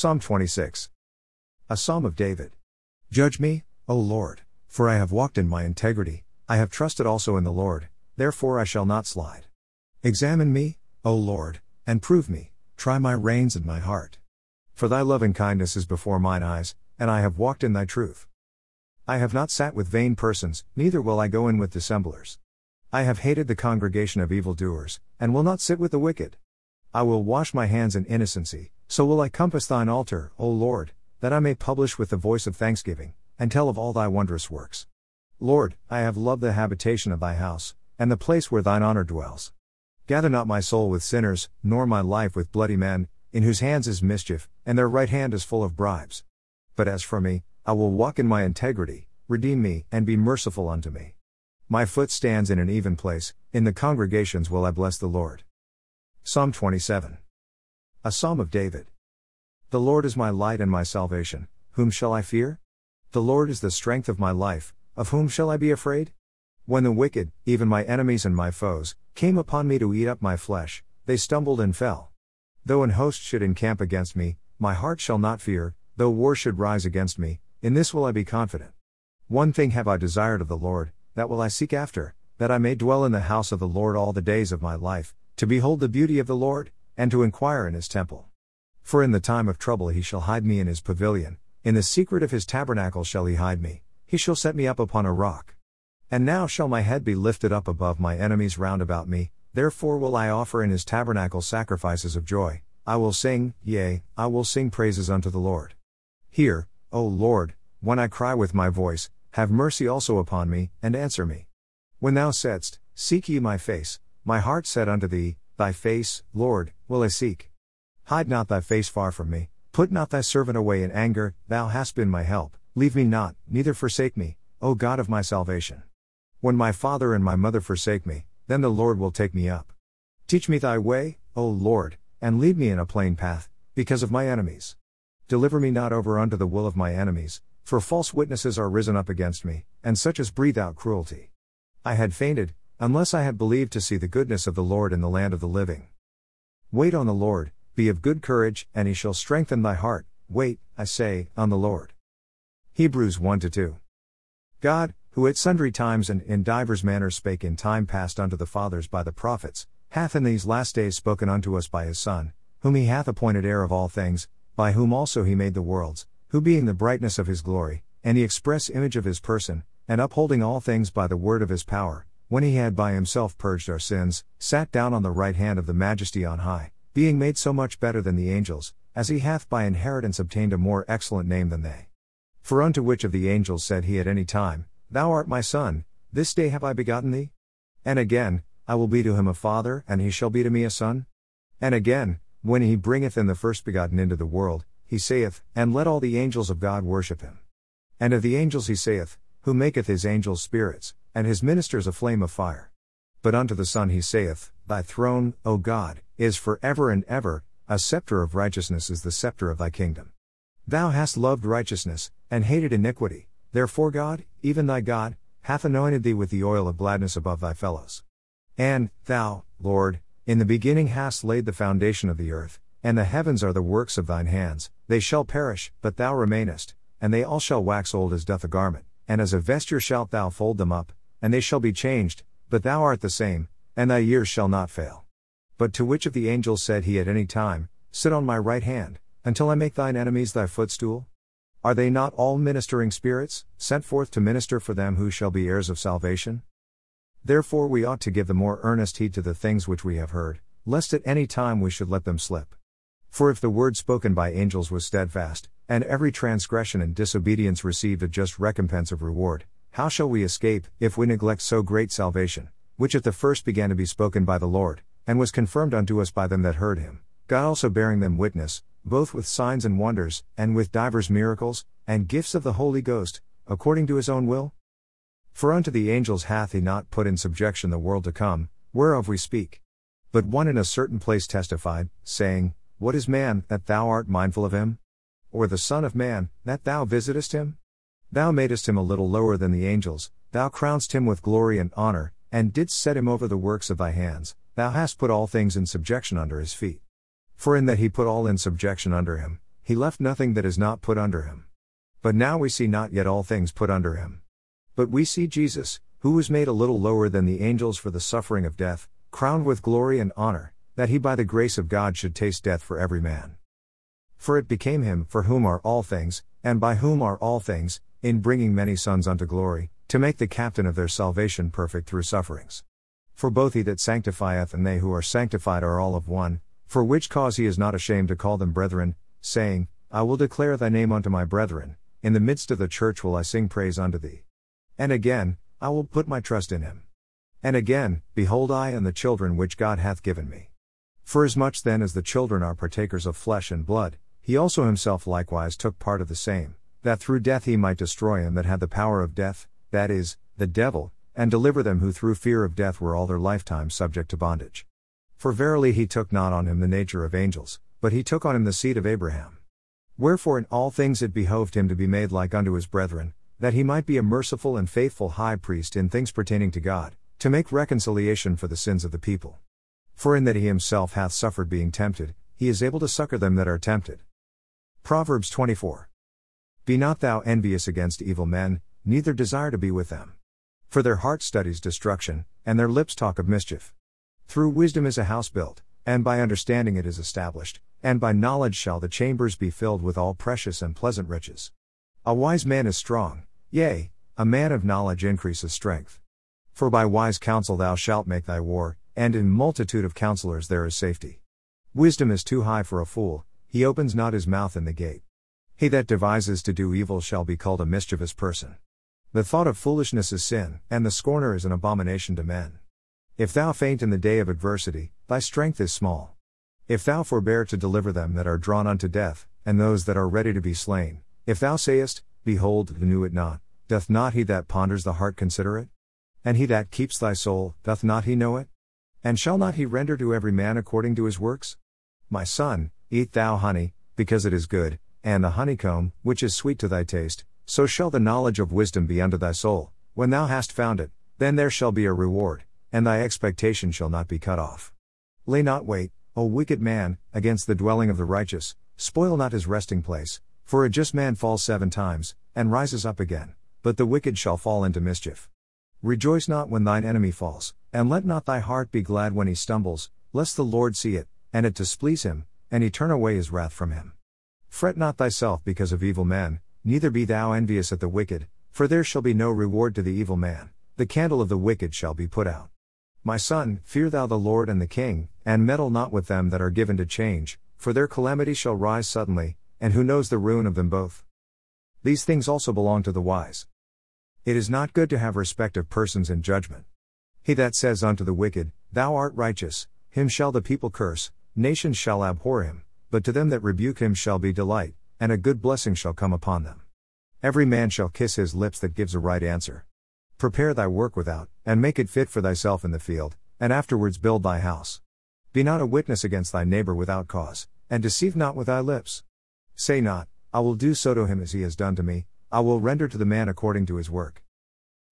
Psalm 26. A Psalm of David. Judge me, O Lord, for I have walked in my integrity, I have trusted also in the Lord, therefore I shall not slide. Examine me, O Lord, and prove me, try my reins and my heart. For thy loving kindness is before mine eyes, and I have walked in thy truth. I have not sat with vain persons, neither will I go in with dissemblers. I have hated the congregation of evildoers, and will not sit with the wicked. I will wash my hands in innocency, so will I compass thine altar, O Lord, that I may publish with the voice of thanksgiving, and tell of all thy wondrous works. Lord, I have loved the habitation of thy house, and the place where thine honor dwells. Gather not my soul with sinners, nor my life with bloody men, in whose hands is mischief, and their right hand is full of bribes. But as for me, I will walk in my integrity, redeem me, and be merciful unto me. My foot stands in an even place, in the congregations will I bless the Lord. Psalm 27. A Psalm of David. The Lord is my light and my salvation, whom shall I fear? The Lord is the strength of my life, of whom shall I be afraid? When the wicked, even my enemies and my foes, came upon me to eat up my flesh, they stumbled and fell. Though an host should encamp against me, my heart shall not fear, though war should rise against me, in this will I be confident. One thing have I desired of the Lord, that will I seek after, that I may dwell in the house of the Lord all the days of my life, to behold the beauty of the Lord, and to inquire in his temple. For in the time of trouble he shall hide me in his pavilion, in the secret of his tabernacle shall he hide me, he shall set me up upon a rock. And now shall my head be lifted up above my enemies round about me, therefore will I offer in his tabernacle sacrifices of joy, I will sing, yea, I will sing praises unto the Lord. Hear, O Lord, when I cry with my voice, have mercy also upon me, and answer me. When thou saidst, Seek ye my face, my heart said unto thee, Thy face, Lord, will I seek. Hide not thy face far from me, put not thy servant away in anger, thou hast been my help, leave me not, neither forsake me, O God of my salvation. When my father and my mother forsake me, then the Lord will take me up. Teach me thy way, O Lord, and lead me in a plain path, because of my enemies. Deliver me not over unto the will of my enemies, for false witnesses are risen up against me, and such as breathe out cruelty. I had fainted, unless I had believed to see the goodness of the Lord in the land of the living. Wait on the Lord, be of good courage, and he shall strengthen thy heart. Wait, I say, on the Lord. Hebrews 1 2. God, who at sundry times and in divers manners spake in time past unto the fathers by the prophets, hath in these last days spoken unto us by his Son, whom he hath appointed heir of all things, by whom also he made the worlds, who being the brightness of his glory, and the express image of his person, and upholding all things by the word of his power, when he had by himself purged our sins, sat down on the right hand of the Majesty on high, being made so much better than the angels, as he hath by inheritance obtained a more excellent name than they. For unto which of the angels said he at any time, Thou art my son, this day have I begotten thee? And again, I will be to him a father, and he shall be to me a son? And again, when he bringeth in the first begotten into the world, he saith, And let all the angels of God worship him. And of the angels he saith, Who maketh his angels spirits, and his ministers a flame of fire. But unto the Son he saith, Thy throne, O God, is for ever and ever, a scepter of righteousness is the scepter of thy kingdom. Thou hast loved righteousness, and hated iniquity, therefore God, even thy God, hath anointed thee with the oil of gladness above thy fellows. And, thou, Lord, in the beginning hast laid the foundation of the earth, and the heavens are the works of thine hands, they shall perish, but thou remainest, and they all shall wax old as doth a garment, and as a vesture shalt thou fold them up, and they shall be changed, but thou art the same, and thy years shall not fail. But to which of the angels said he at any time, Sit on my right hand, until I make thine enemies thy footstool? Are they not all ministering spirits, sent forth to minister for them who shall be heirs of salvation? Therefore we ought to give the more earnest heed to the things which we have heard, lest at any time we should let them slip. For if the word spoken by angels was steadfast, and every transgression and disobedience received a just recompense of reward, how shall we escape, if we neglect so great salvation, which at the first began to be spoken by the Lord, and was confirmed unto us by them that heard him, God also bearing them witness, both with signs and wonders, and with divers miracles, and gifts of the Holy Ghost, according to his own will? For unto the angels hath he not put in subjection the world to come, whereof we speak. But one in a certain place testified, saying, What is man, that thou art mindful of him? Or the Son of Man, that thou visitest him? Thou madest him a little lower than the angels, thou crownedst him with glory and honor, and didst set him over the works of thy hands, thou hast put all things in subjection under his feet. For in that he put all in subjection under him, he left nothing that is not put under him. But now we see not yet all things put under him. But we see Jesus, who was made a little lower than the angels for the suffering of death, crowned with glory and honor, that he by the grace of God should taste death for every man. For it became him, for whom are all things, and by whom are all things, in bringing many sons unto glory, to make the captain of their salvation perfect through sufferings. For both he that sanctifieth and they who are sanctified are all of one, for which cause he is not ashamed to call them brethren, saying, I will declare thy name unto my brethren, in the midst of the church will I sing praise unto thee. And again, I will put my trust in him. And again, behold, I and the children which God hath given me. For as much then as the children are partakers of flesh and blood, he also himself likewise took part of the same, that through death he might destroy him that had the power of death, that is, the devil, and deliver them who through fear of death were all their lifetime subject to bondage. For verily he took not on him the nature of angels, but he took on him the seed of Abraham. Wherefore in all things it behoved him to be made like unto his brethren, that he might be a merciful and faithful high priest in things pertaining to God, to make reconciliation for the sins of the people. For in that he himself hath suffered being tempted, he is able to succor them that are tempted. Proverbs 24. Be not thou envious against evil men, neither desire to be with them. For their heart studies destruction, and their lips talk of mischief. Through wisdom is a house built, and by understanding it is established, and by knowledge shall the chambers be filled with all precious and pleasant riches. A wise man is strong, yea, a man of knowledge increases strength. For by wise counsel thou shalt make thy war, and in multitude of counselors there is safety. Wisdom is too high for a fool, he opens not his mouth in the gate. He that devises to do evil shall be called a mischievous person. The thought of foolishness is sin, and the scorner is an abomination to men. If thou faint in the day of adversity, thy strength is small. If thou forbear to deliver them that are drawn unto death, and those that are ready to be slain, if thou sayest, Behold, knew it not, doth not he that ponders the heart consider it? And he that keeps thy soul, doth not he know it? And shall not he render to every man according to his works? My son, Eat thou honey, because it is good, and the honeycomb, which is sweet to thy taste, so shall the knowledge of wisdom be unto thy soul. When thou hast found it, then there shall be a reward, and thy expectation shall not be cut off. Lay not wait, O wicked man, against the dwelling of the righteous, spoil not his resting place, for a just man falls seven times, and rises up again, but the wicked shall fall into mischief. Rejoice not when thine enemy falls, and let not thy heart be glad when he stumbles, lest the Lord see it, and it displease him, and he turn away his wrath from him. Fret not thyself because of evil men, neither be thou envious at the wicked, for there shall be no reward to the evil man, the candle of the wicked shall be put out. My son, fear thou the Lord and the king, and meddle not with them that are given to change, for their calamity shall rise suddenly, and who knows the ruin of them both? These things also belong to the wise. It is not good to have respect of persons in judgment. He that says unto the wicked, Thou art righteous, him shall the people curse, Nations shall abhor him, but to them that rebuke him shall be delight, and a good blessing shall come upon them. Every man shall kiss his lips that gives a right answer. Prepare thy work without, and make it fit for thyself in the field, and afterwards build thy house. Be not a witness against thy neighbor without cause, and deceive not with thy lips. Say not, I will do so to him as he has done to me, I will render to the man according to his work.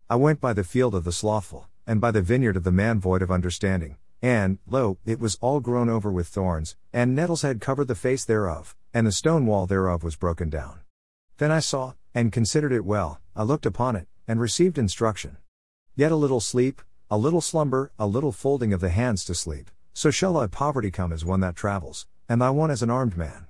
I went by the field of the slothful, and by the vineyard of the man void of understanding. And, lo, it was all grown over with thorns, and nettles had covered the face thereof, and the stone wall thereof was broken down. Then I saw, and considered it well, I looked upon it, and received instruction. Yet a little sleep, a little slumber, a little folding of the hands to sleep, so shall thy poverty come as one that travels, and thy one as an armed man.